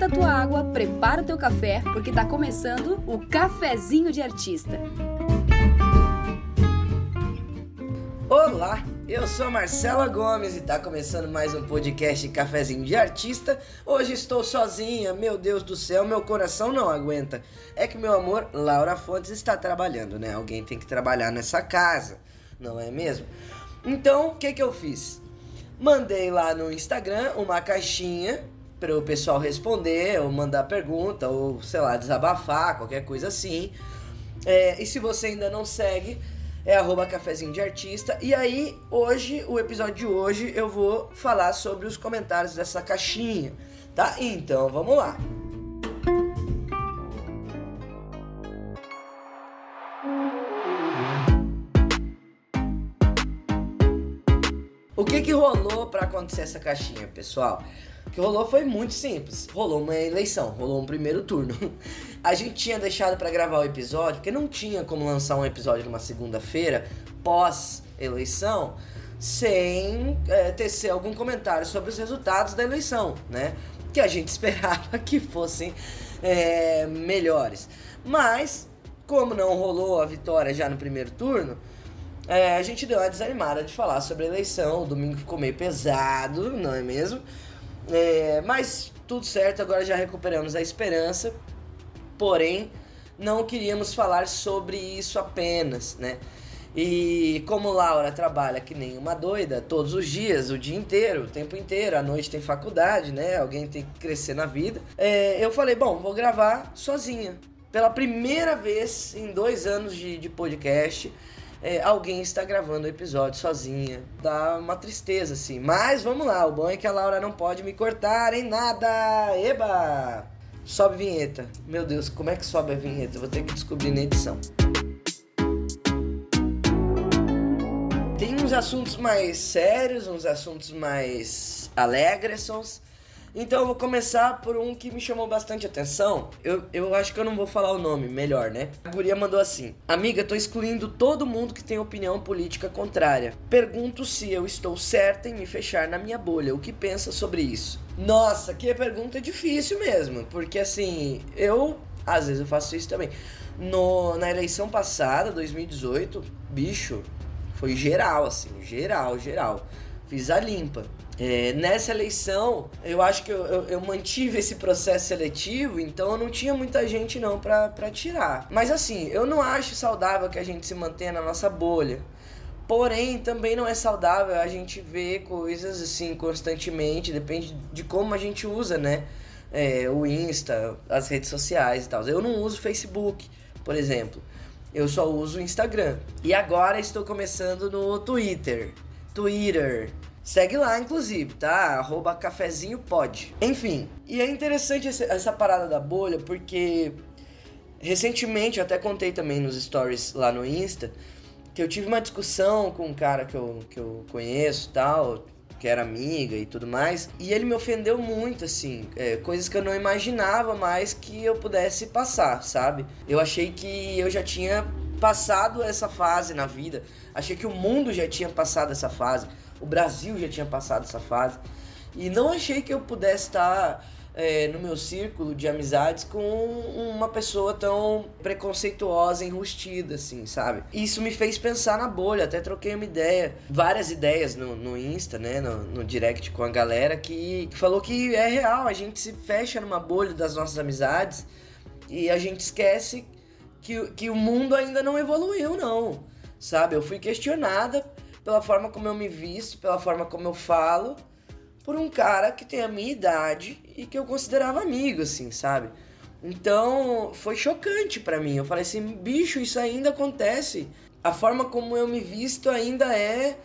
esquenta a tua água, prepara o teu café, porque tá começando o Cafezinho de Artista. Olá, eu sou Marcela Gomes e tá começando mais um podcast Cafezinho de Artista. Hoje estou sozinha, meu Deus do céu, meu coração não aguenta. É que meu amor, Laura Fontes, está trabalhando, né? Alguém tem que trabalhar nessa casa, não é mesmo? Então, o que que eu fiz? Mandei lá no Instagram uma caixinha para o pessoal responder, ou mandar pergunta, ou sei lá, desabafar, qualquer coisa assim. É, e se você ainda não segue, é arroba cafezinho de artista. E aí, hoje, o episódio de hoje, eu vou falar sobre os comentários dessa caixinha, tá? Então, vamos lá. O que que rolou para acontecer essa caixinha, pessoal? O que rolou foi muito simples. Rolou uma eleição, rolou um primeiro turno. A gente tinha deixado para gravar o episódio, porque não tinha como lançar um episódio numa segunda-feira, pós-eleição, sem é, tecer algum comentário sobre os resultados da eleição, né? Que a gente esperava que fossem é, melhores. Mas, como não rolou a vitória já no primeiro turno, é, a gente deu uma desanimada de falar sobre a eleição. O domingo ficou meio pesado, não é mesmo? É, mas tudo certo, agora já recuperamos a esperança. Porém, não queríamos falar sobre isso apenas, né? E como Laura trabalha que nem uma doida todos os dias, o dia inteiro, o tempo inteiro, à noite tem faculdade, né? Alguém tem que crescer na vida. É, eu falei, bom, vou gravar sozinha. Pela primeira vez em dois anos de, de podcast, é, alguém está gravando o episódio sozinha. Dá uma tristeza, assim. Mas vamos lá, o bom é que a Laura não pode me cortar em nada. Eba! Sobe vinheta. Meu Deus, como é que sobe a vinheta? vou ter que descobrir na edição. Tem uns assuntos mais sérios, uns assuntos mais alegres, então eu vou começar por um que me chamou bastante atenção. Eu, eu acho que eu não vou falar o nome, melhor, né? A guria mandou assim: Amiga, tô excluindo todo mundo que tem opinião política contrária. Pergunto se eu estou certa em me fechar na minha bolha. O que pensa sobre isso? Nossa, que pergunta difícil mesmo. Porque assim, eu. Às vezes eu faço isso também. No, na eleição passada, 2018, bicho, foi geral, assim, geral, geral. Fiz a limpa. É, nessa eleição, eu acho que eu, eu, eu, mantive esse processo seletivo, então eu não tinha muita gente não pra tirar. Mas assim, eu não acho saudável que a gente se mantenha na nossa bolha. Porém, também não é saudável a gente ver coisas assim constantemente, depende de como a gente usa, né? É, o Insta, as redes sociais e tal. Eu não uso Facebook, por exemplo. Eu só uso o Instagram. E agora estou começando no Twitter. Twitter. Segue lá, inclusive, tá? Arroba cafezinho pode. Enfim, e é interessante essa parada da bolha, porque recentemente, eu até contei também nos stories lá no Insta, que eu tive uma discussão com um cara que eu, que eu conheço tal, que era amiga e tudo mais, e ele me ofendeu muito, assim, é, coisas que eu não imaginava mais que eu pudesse passar, sabe? Eu achei que eu já tinha passado essa fase na vida, achei que o mundo já tinha passado essa fase. O Brasil já tinha passado essa fase. E não achei que eu pudesse estar é, no meu círculo de amizades com uma pessoa tão preconceituosa, enrustida, assim, sabe? Isso me fez pensar na bolha, até troquei uma ideia, várias ideias no, no Insta, né, no, no direct com a galera, que, que falou que é real, a gente se fecha numa bolha das nossas amizades e a gente esquece que, que o mundo ainda não evoluiu, não, sabe? Eu fui questionada pela forma como eu me visto, pela forma como eu falo, por um cara que tem a minha idade e que eu considerava amigo, assim, sabe? Então foi chocante para mim. Eu falei assim, bicho, isso ainda acontece. A forma como eu me visto ainda é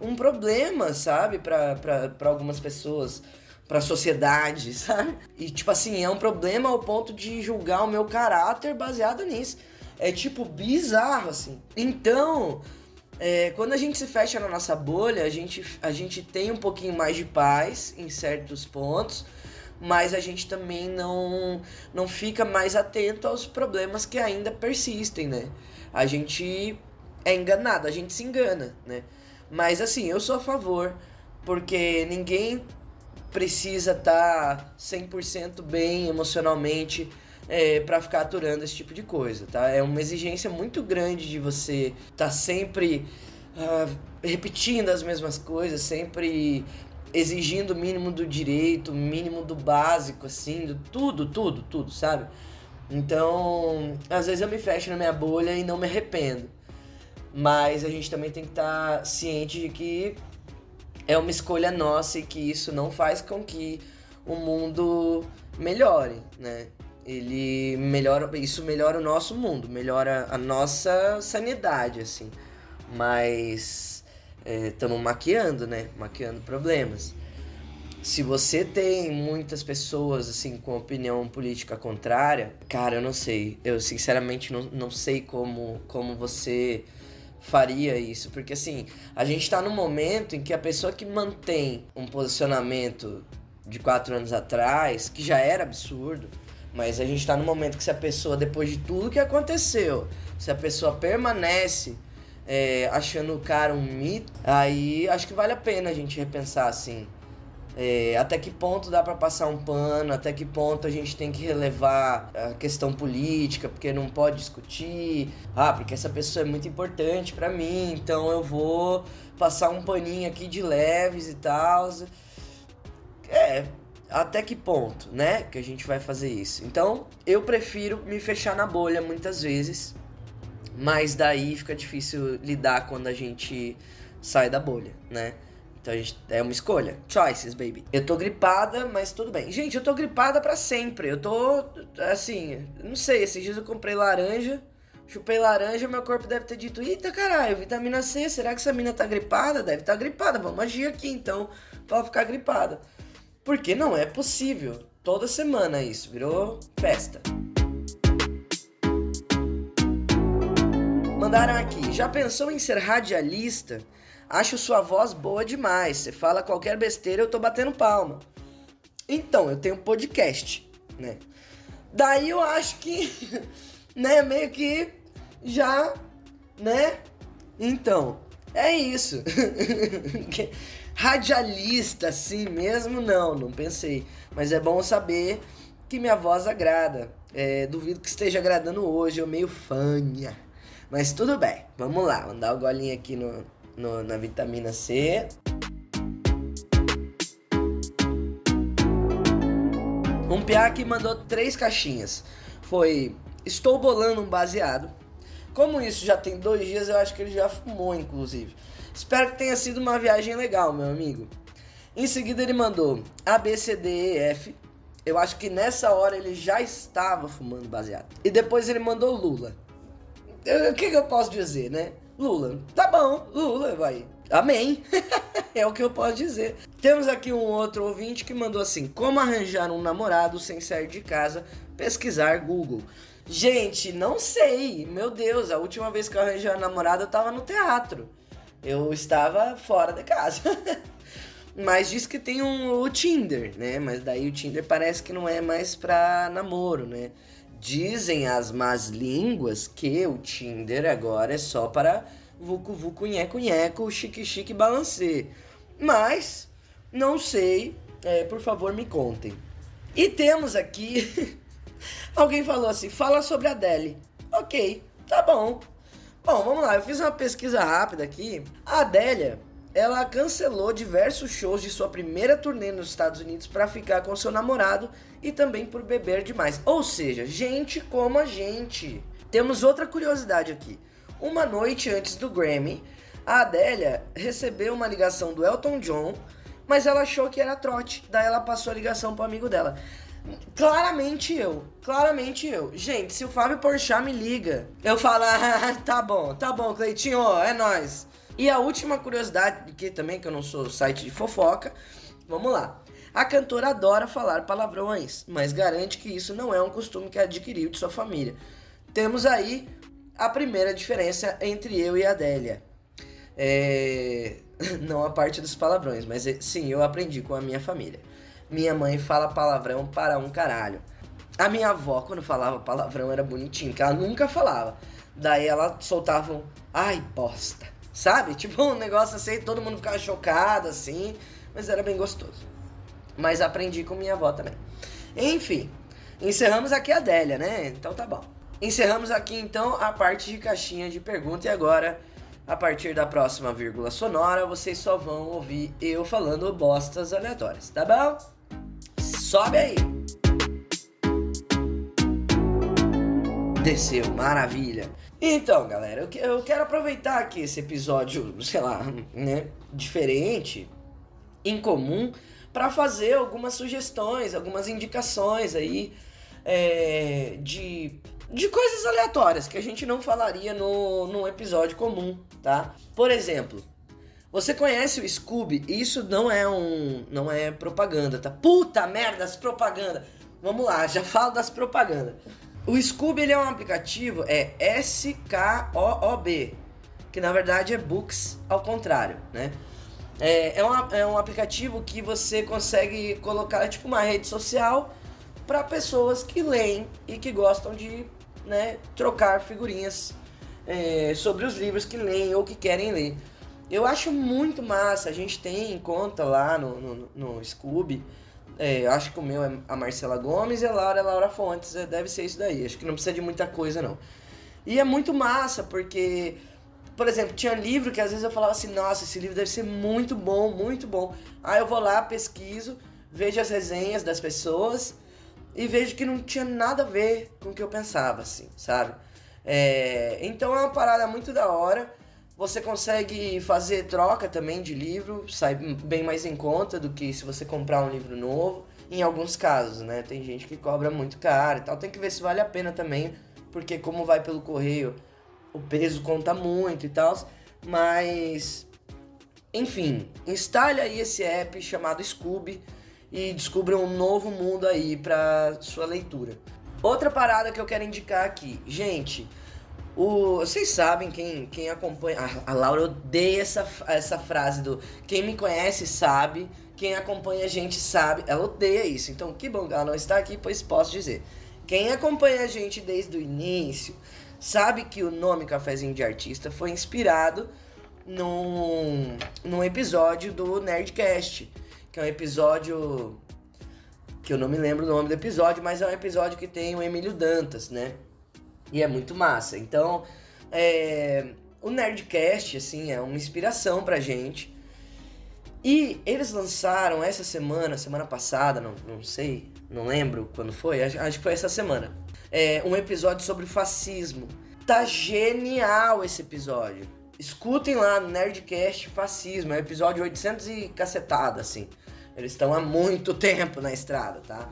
um problema, sabe? Para algumas pessoas, para a sociedade, sabe? E tipo assim, é um problema ao ponto de julgar o meu caráter baseado nisso. É tipo bizarro, assim. Então, é, quando a gente se fecha na nossa bolha, a gente, a gente tem um pouquinho mais de paz em certos pontos, mas a gente também não, não fica mais atento aos problemas que ainda persistem, né? A gente é enganado, a gente se engana, né? Mas assim, eu sou a favor, porque ninguém precisa estar tá 100% bem emocionalmente é, para ficar aturando esse tipo de coisa, tá? É uma exigência muito grande de você estar tá sempre uh, repetindo as mesmas coisas, sempre exigindo o mínimo do direito, o mínimo do básico, assim, do tudo, tudo, tudo, sabe? Então, às vezes eu me fecho na minha bolha e não me arrependo. Mas a gente também tem que estar tá ciente de que é uma escolha nossa e que isso não faz com que o mundo melhore, né? Ele melhora, isso melhora o nosso mundo, melhora a nossa sanidade, assim. Mas estamos é, maquiando, né? Maquiando problemas. Se você tem muitas pessoas, assim, com opinião política contrária, cara, eu não sei. Eu, sinceramente, não, não sei como, como você faria isso. Porque, assim, a gente está num momento em que a pessoa que mantém um posicionamento de quatro anos atrás, que já era absurdo, mas a gente está no momento que se a pessoa, depois de tudo que aconteceu, se a pessoa permanece é, achando o cara um mito, aí acho que vale a pena a gente repensar assim. É, até que ponto dá para passar um pano, até que ponto a gente tem que relevar a questão política, porque não pode discutir. Ah, porque essa pessoa é muito importante para mim, então eu vou passar um paninho aqui de leves e tal. É, até que ponto, né, que a gente vai fazer isso? Então, eu prefiro me fechar na bolha muitas vezes, mas daí fica difícil lidar quando a gente sai da bolha, né? Então a gente, é uma escolha. Choices, baby. Eu tô gripada, mas tudo bem. Gente, eu tô gripada para sempre. Eu tô, assim, não sei, esses dias eu comprei laranja, chupei laranja, meu corpo deve ter dito, eita caralho, vitamina C, será que essa mina tá gripada? Deve tá gripada, vamos agir aqui então, pra ela ficar gripada. Porque não é possível. Toda semana isso virou festa. Mandaram aqui. Já pensou em ser radialista? Acho sua voz boa demais. Você fala qualquer besteira, eu tô batendo palma. Então, eu tenho podcast, né? Daí eu acho que, né, meio que já, né? Então, é isso. radialista assim mesmo, não, não pensei. Mas é bom saber que minha voz agrada. É, duvido que esteja agradando hoje, eu meio fanha. Mas tudo bem, vamos lá, vamos dar o golinho aqui no, no, na vitamina C. Um piá que mandou três caixinhas. Foi, estou bolando um baseado. Como isso já tem dois dias, eu acho que ele já fumou, inclusive. Espero que tenha sido uma viagem legal, meu amigo. Em seguida ele mandou A, B, C, D, E, F. Eu acho que nessa hora ele já estava fumando baseado. E depois ele mandou Lula. O que, que eu posso dizer, né? Lula. Tá bom, Lula, vai. Amém. é o que eu posso dizer. Temos aqui um outro ouvinte que mandou assim: Como arranjar um namorado sem sair de casa? Pesquisar Google. Gente, não sei. Meu Deus, a última vez que eu arranjei uma namorada eu tava no teatro eu estava fora de casa. Mas diz que tem um, o Tinder, né? Mas daí o Tinder parece que não é mais pra namoro, né? Dizem as más línguas que o Tinder agora é só para vucu vucu nheco nheco, chique chique balancê. Mas, não sei, é, por favor me contem. E temos aqui, alguém falou assim, fala sobre a Adele. Ok, tá bom. Bom, vamos lá, eu fiz uma pesquisa rápida aqui. A Adélia, ela cancelou diversos shows de sua primeira turnê nos Estados Unidos para ficar com seu namorado e também por beber demais. Ou seja, gente como a gente. Temos outra curiosidade aqui. Uma noite antes do Grammy, a Adélia recebeu uma ligação do Elton John, mas ela achou que era trote. Daí ela passou a ligação pro amigo dela. Claramente eu. Claramente eu. Gente, se o Fábio Porchat me liga, eu falo, ah, tá bom, tá bom, Cleitinho, é nós. E a última curiosidade, que também que eu não sou site de fofoca, vamos lá. A cantora adora falar palavrões, mas garante que isso não é um costume que adquiriu de sua família. Temos aí a primeira diferença entre eu e a Adélia. É... Não a parte dos palavrões, mas é, sim, eu aprendi com a minha família. Minha mãe fala palavrão para um caralho. A minha avó, quando falava palavrão, era bonitinho, que ela nunca falava. Daí ela soltava um, ai, bosta. Sabe? Tipo um negócio assim, todo mundo ficava chocado, assim. Mas era bem gostoso. mas aprendi com minha avó também. Enfim, encerramos aqui a Adélia, né? Então tá bom. Encerramos aqui então a parte de caixinha de pergunta e agora, a partir da próxima vírgula sonora, vocês só vão ouvir eu falando bostas aleatórias, tá bom? Sobe aí! Desceu, maravilha! Então, galera, eu quero aproveitar aqui esse episódio, sei lá, né, diferente, incomum, para fazer algumas sugestões, algumas indicações aí é, de de coisas aleatórias que a gente não falaria no, num episódio comum, tá? Por exemplo, você conhece o Scooby? Isso não é um. não é propaganda, tá? Puta merda, as propaganda! Vamos lá, já falo das propagandas. O Scooby ele é um aplicativo, é S-K-O-O-B, que na verdade é Books ao contrário, né? É, é, uma, é um aplicativo que você consegue colocar tipo uma rede social para pessoas que leem e que gostam de né, trocar figurinhas é, sobre os livros que leem ou que querem ler. Eu acho muito massa, a gente tem conta lá no, no, no é, acho que o meu é a Marcela Gomes e a Laura é a Laura Fontes, é, deve ser isso daí, acho que não precisa de muita coisa não. E é muito massa, porque, por exemplo, tinha livro que às vezes eu falava assim, nossa, esse livro deve ser muito bom, muito bom. Aí eu vou lá, pesquiso, vejo as resenhas das pessoas e vejo que não tinha nada a ver com o que eu pensava, assim, sabe? É, então é uma parada muito da hora. Você consegue fazer troca também de livro, sai bem mais em conta do que se você comprar um livro novo. Em alguns casos, né? Tem gente que cobra muito caro e tal. Tem que ver se vale a pena também, porque como vai pelo correio, o peso conta muito e tal. Mas, enfim, instale aí esse app chamado Scooby e descubra um novo mundo aí para sua leitura. Outra parada que eu quero indicar aqui, gente, o, vocês sabem quem, quem acompanha. A, a Laura odeia essa, essa frase do quem me conhece sabe, quem acompanha a gente sabe. Ela odeia isso. Então, que bom que ela não está aqui, pois posso dizer. Quem acompanha a gente desde o início sabe que o nome Cafézinho de Artista foi inspirado num, num episódio do Nerdcast que é um episódio que eu não me lembro o nome do episódio, mas é um episódio que tem o Emílio Dantas, né? E é muito massa. Então, é, o Nerdcast, assim, é uma inspiração pra gente. E eles lançaram essa semana, semana passada, não, não sei, não lembro quando foi, acho, acho que foi essa semana, é, um episódio sobre fascismo. Tá genial esse episódio. Escutem lá no Nerdcast Fascismo, é episódio 800 e cacetada, assim. Eles estão há muito tempo na estrada, tá?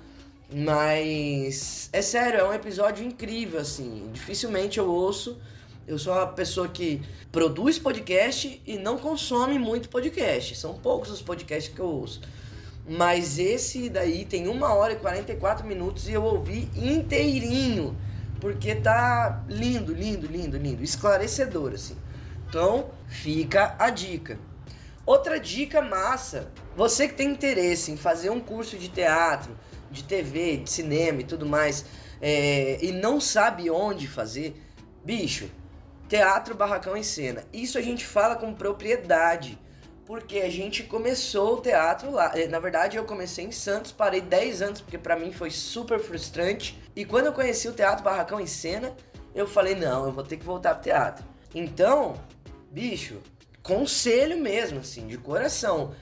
Mas é sério, é um episódio incrível, assim. Dificilmente eu ouço. Eu sou uma pessoa que produz podcast e não consome muito podcast. São poucos os podcasts que eu ouço. Mas esse daí tem 1 hora e 44 minutos e eu ouvi inteirinho. Porque tá lindo, lindo, lindo, lindo. Esclarecedor, assim. Então, fica a dica. Outra dica massa: você que tem interesse em fazer um curso de teatro, de TV, de cinema e tudo mais, é, e não sabe onde fazer, bicho, Teatro Barracão em Cena. Isso a gente fala com propriedade, porque a gente começou o teatro lá. É, na verdade, eu comecei em Santos, parei 10 anos, porque para mim foi super frustrante. E quando eu conheci o Teatro Barracão em Cena, eu falei: não, eu vou ter que voltar pro teatro. Então, bicho, conselho mesmo, assim, de coração.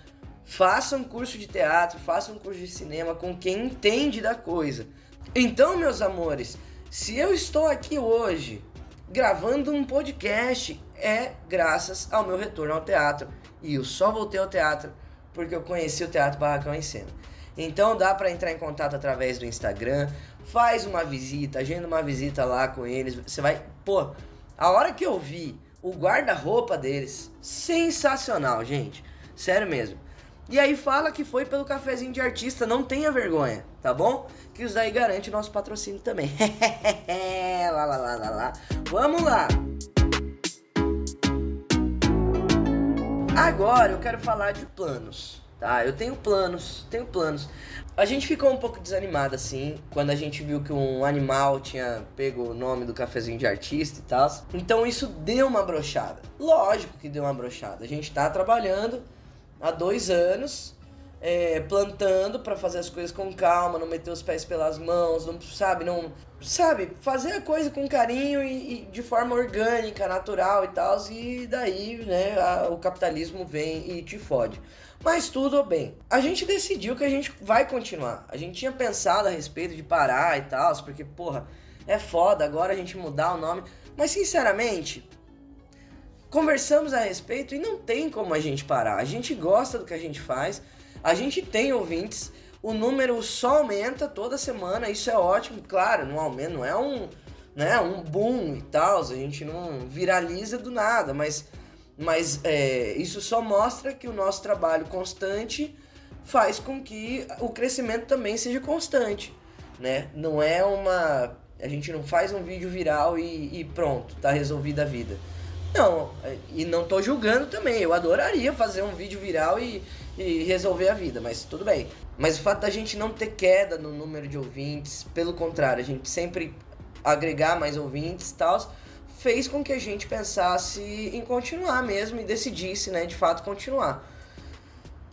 Faça um curso de teatro, faça um curso de cinema com quem entende da coisa. Então, meus amores, se eu estou aqui hoje gravando um podcast, é graças ao meu retorno ao teatro. E eu só voltei ao teatro porque eu conheci o Teatro Barracão em Cena. Então dá para entrar em contato através do Instagram, faz uma visita, agenda uma visita lá com eles. Você vai, pô, a hora que eu vi o guarda-roupa deles. Sensacional, gente. Sério mesmo. E aí fala que foi pelo cafezinho de artista, não tenha vergonha, tá bom? Que isso daí garante nosso patrocínio também. lá, lá, lá, lá, lá. Vamos lá! Agora eu quero falar de planos, tá? Eu tenho planos, tenho planos. A gente ficou um pouco desanimado assim, quando a gente viu que um animal tinha pego o nome do cafezinho de artista e tal. Então isso deu uma brochada. Lógico que deu uma brochada. A gente tá trabalhando há dois anos é, plantando para fazer as coisas com calma, não meter os pés pelas mãos, não sabe, não sabe fazer a coisa com carinho e, e de forma orgânica, natural e tal, e daí, né, a, o capitalismo vem e te fode. Mas tudo bem. A gente decidiu que a gente vai continuar. A gente tinha pensado a respeito de parar e tal, porque porra, é foda agora a gente mudar o nome. Mas sinceramente, conversamos a respeito e não tem como a gente parar. A gente gosta do que a gente faz, a gente tem ouvintes, o número só aumenta toda semana, isso é ótimo, claro, não aumenta, não é um, né, um boom e tal, a gente não viraliza do nada, mas, mas é, isso só mostra que o nosso trabalho constante faz com que o crescimento também seja constante, né? Não é uma a gente não faz um vídeo viral e, e pronto, tá resolvida a vida. Não, e não tô julgando também. Eu adoraria fazer um vídeo viral e, e resolver a vida, mas tudo bem. Mas o fato da gente não ter queda no número de ouvintes, pelo contrário, a gente sempre agregar mais ouvintes e tal, fez com que a gente pensasse em continuar mesmo e decidisse, né, de fato continuar.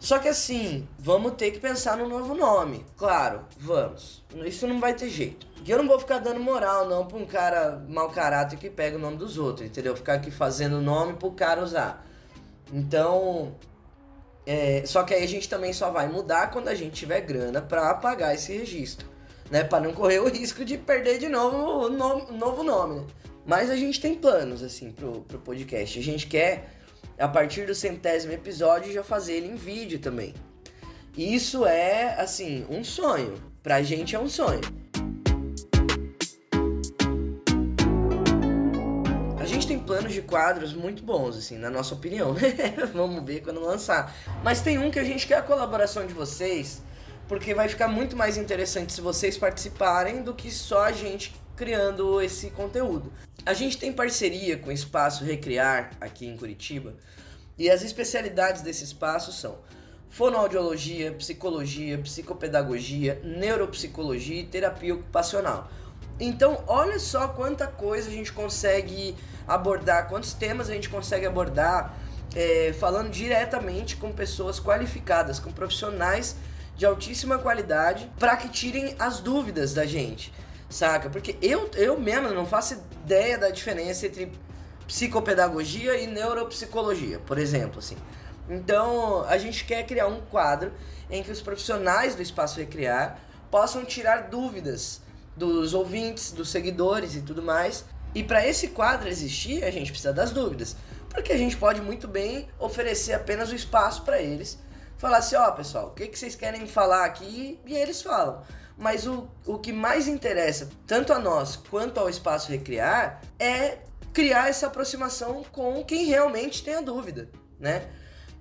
Só que assim, vamos ter que pensar no novo nome. Claro, vamos. Isso não vai ter jeito. E eu não vou ficar dando moral, não, pra um cara mau caráter que pega o nome dos outros, entendeu? Ficar aqui fazendo nome pro cara usar. Então. É, só que aí a gente também só vai mudar quando a gente tiver grana para apagar esse registro, né? Para não correr o risco de perder de novo o no, novo nome. Né? Mas a gente tem planos, assim, pro, pro podcast. A gente quer, a partir do centésimo episódio, já fazer ele em vídeo também. Isso é, assim, um sonho. Pra gente é um sonho. planos de quadros muito bons, assim, na nossa opinião. Vamos ver quando lançar. Mas tem um que a gente quer a colaboração de vocês, porque vai ficar muito mais interessante se vocês participarem do que só a gente criando esse conteúdo. A gente tem parceria com o Espaço Recriar aqui em Curitiba, e as especialidades desse espaço são fonoaudiologia, psicologia, psicopedagogia, neuropsicologia e terapia ocupacional. Então, olha só quanta coisa a gente consegue abordar, quantos temas a gente consegue abordar é, falando diretamente com pessoas qualificadas, com profissionais de altíssima qualidade, para que tirem as dúvidas da gente, saca? Porque eu, eu mesmo não faço ideia da diferença entre psicopedagogia e neuropsicologia, por exemplo, assim. Então, a gente quer criar um quadro em que os profissionais do Espaço Recriar possam tirar dúvidas dos ouvintes, dos seguidores e tudo mais. E para esse quadro existir, a gente precisa das dúvidas, porque a gente pode muito bem oferecer apenas o espaço para eles, falar assim, ó, oh, pessoal, o que, que vocês querem falar aqui? E eles falam. Mas o, o que mais interessa, tanto a nós quanto ao espaço Recriar, é criar essa aproximação com quem realmente tem a dúvida, né?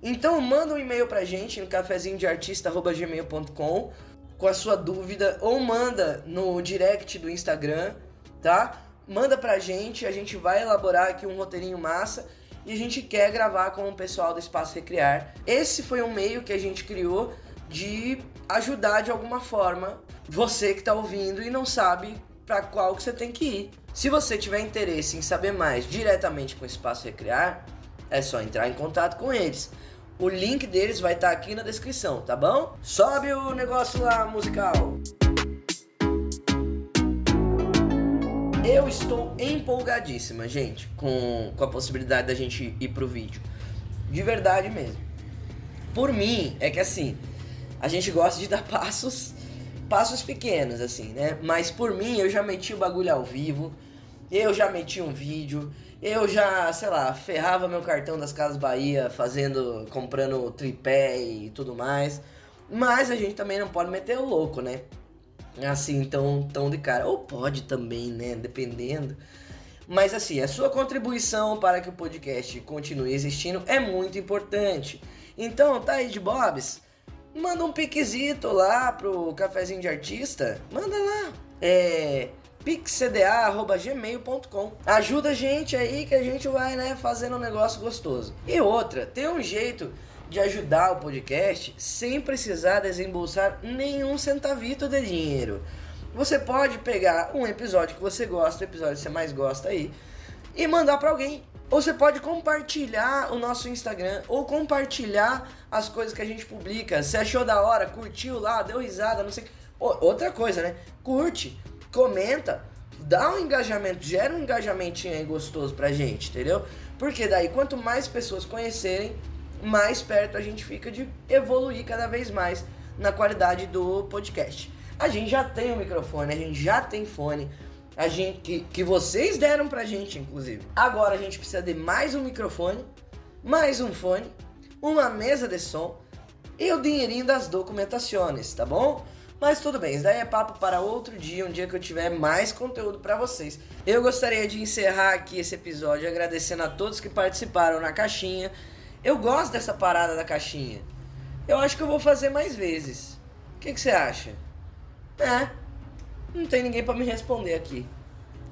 Então manda um e-mail pra gente no cafezinho de artista@gmail.com com a sua dúvida ou manda no direct do Instagram, tá? Manda pra gente, a gente vai elaborar aqui um roteirinho massa e a gente quer gravar com o pessoal do Espaço Recriar. Esse foi um meio que a gente criou de ajudar de alguma forma você que está ouvindo e não sabe para qual que você tem que ir. Se você tiver interesse em saber mais diretamente com o Espaço Recriar, é só entrar em contato com eles. O link deles vai estar tá aqui na descrição, tá bom? Sobe o negócio lá musical. Eu estou empolgadíssima, gente, com, com a possibilidade da gente ir pro vídeo. De verdade mesmo. Por mim, é que assim, a gente gosta de dar passos, passos pequenos, assim, né? Mas por mim, eu já meti o bagulho ao vivo, eu já meti um vídeo, eu já, sei lá, ferrava meu cartão das Casas Bahia fazendo, comprando tripé e tudo mais. Mas a gente também não pode meter o louco, né? Assim, tão, tão de cara. Ou pode também, né? Dependendo. Mas assim, a sua contribuição para que o podcast continue existindo é muito importante. Então, tá aí de Bobs? Manda um piquezito lá pro cafezinho de artista. Manda lá. É pixcda.gmail.com. Ajuda a gente aí que a gente vai, né, fazendo um negócio gostoso. E outra, tem um jeito de ajudar o podcast sem precisar desembolsar nenhum centavito de dinheiro. Você pode pegar um episódio que você gosta, o episódio que você mais gosta aí, e mandar para alguém. Ou você pode compartilhar o nosso Instagram ou compartilhar as coisas que a gente publica. Você achou da hora, curtiu lá, deu risada, não sei. Outra coisa, né? Curte, comenta, dá um engajamento, gera um engajamentinho aí gostoso pra gente, entendeu? Porque daí quanto mais pessoas conhecerem, mais perto a gente fica de evoluir cada vez mais na qualidade do podcast. A gente já tem o um microfone, a gente já tem fone, a gente que, que vocês deram pra gente, inclusive. Agora a gente precisa de mais um microfone, mais um fone, uma mesa de som e o dinheirinho das documentações, tá bom? Mas tudo bem, isso daí é papo para outro dia, um dia que eu tiver mais conteúdo para vocês. Eu gostaria de encerrar aqui esse episódio agradecendo a todos que participaram na caixinha. Eu gosto dessa parada da caixinha. Eu acho que eu vou fazer mais vezes. O que, que você acha? É, não tem ninguém para me responder aqui.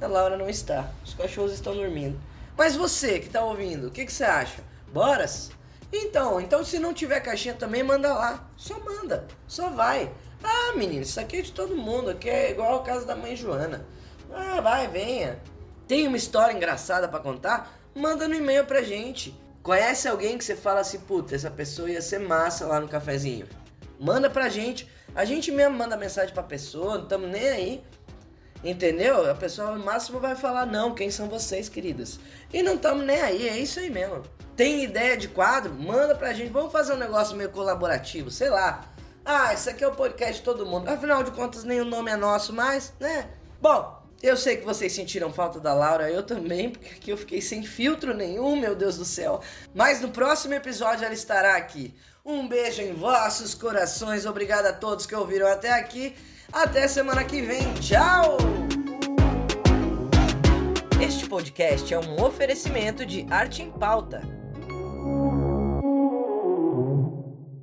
A Laura não está. Os cachorros estão dormindo. Mas você que está ouvindo, o que, que você acha? Boras? Então, então se não tiver caixinha também, manda lá. Só manda. Só vai. Ah, menino, isso aqui é de todo mundo. Aqui é igual ao caso da mãe Joana. Ah, vai, venha. Tem uma história engraçada para contar? Manda no e-mail pra gente. Conhece alguém que você fala assim, puta, essa pessoa ia ser massa lá no cafezinho? Manda pra gente. A gente mesmo manda mensagem pra pessoa, não estamos nem aí. Entendeu? A pessoa no máximo vai falar, não, quem são vocês, queridas? E não estamos nem aí, é isso aí mesmo. Tem ideia de quadro? Manda pra gente. Vamos fazer um negócio meio colaborativo, sei lá. Ah, isso aqui é o podcast de todo mundo. Afinal de contas, nem o nome é nosso mais, né? Bom, eu sei que vocês sentiram falta da Laura, eu também, porque aqui eu fiquei sem filtro nenhum, meu Deus do céu. Mas no próximo episódio ela estará aqui. Um beijo em vossos corações, obrigado a todos que ouviram até aqui. Até semana que vem, tchau! Este podcast é um oferecimento de Arte em Pauta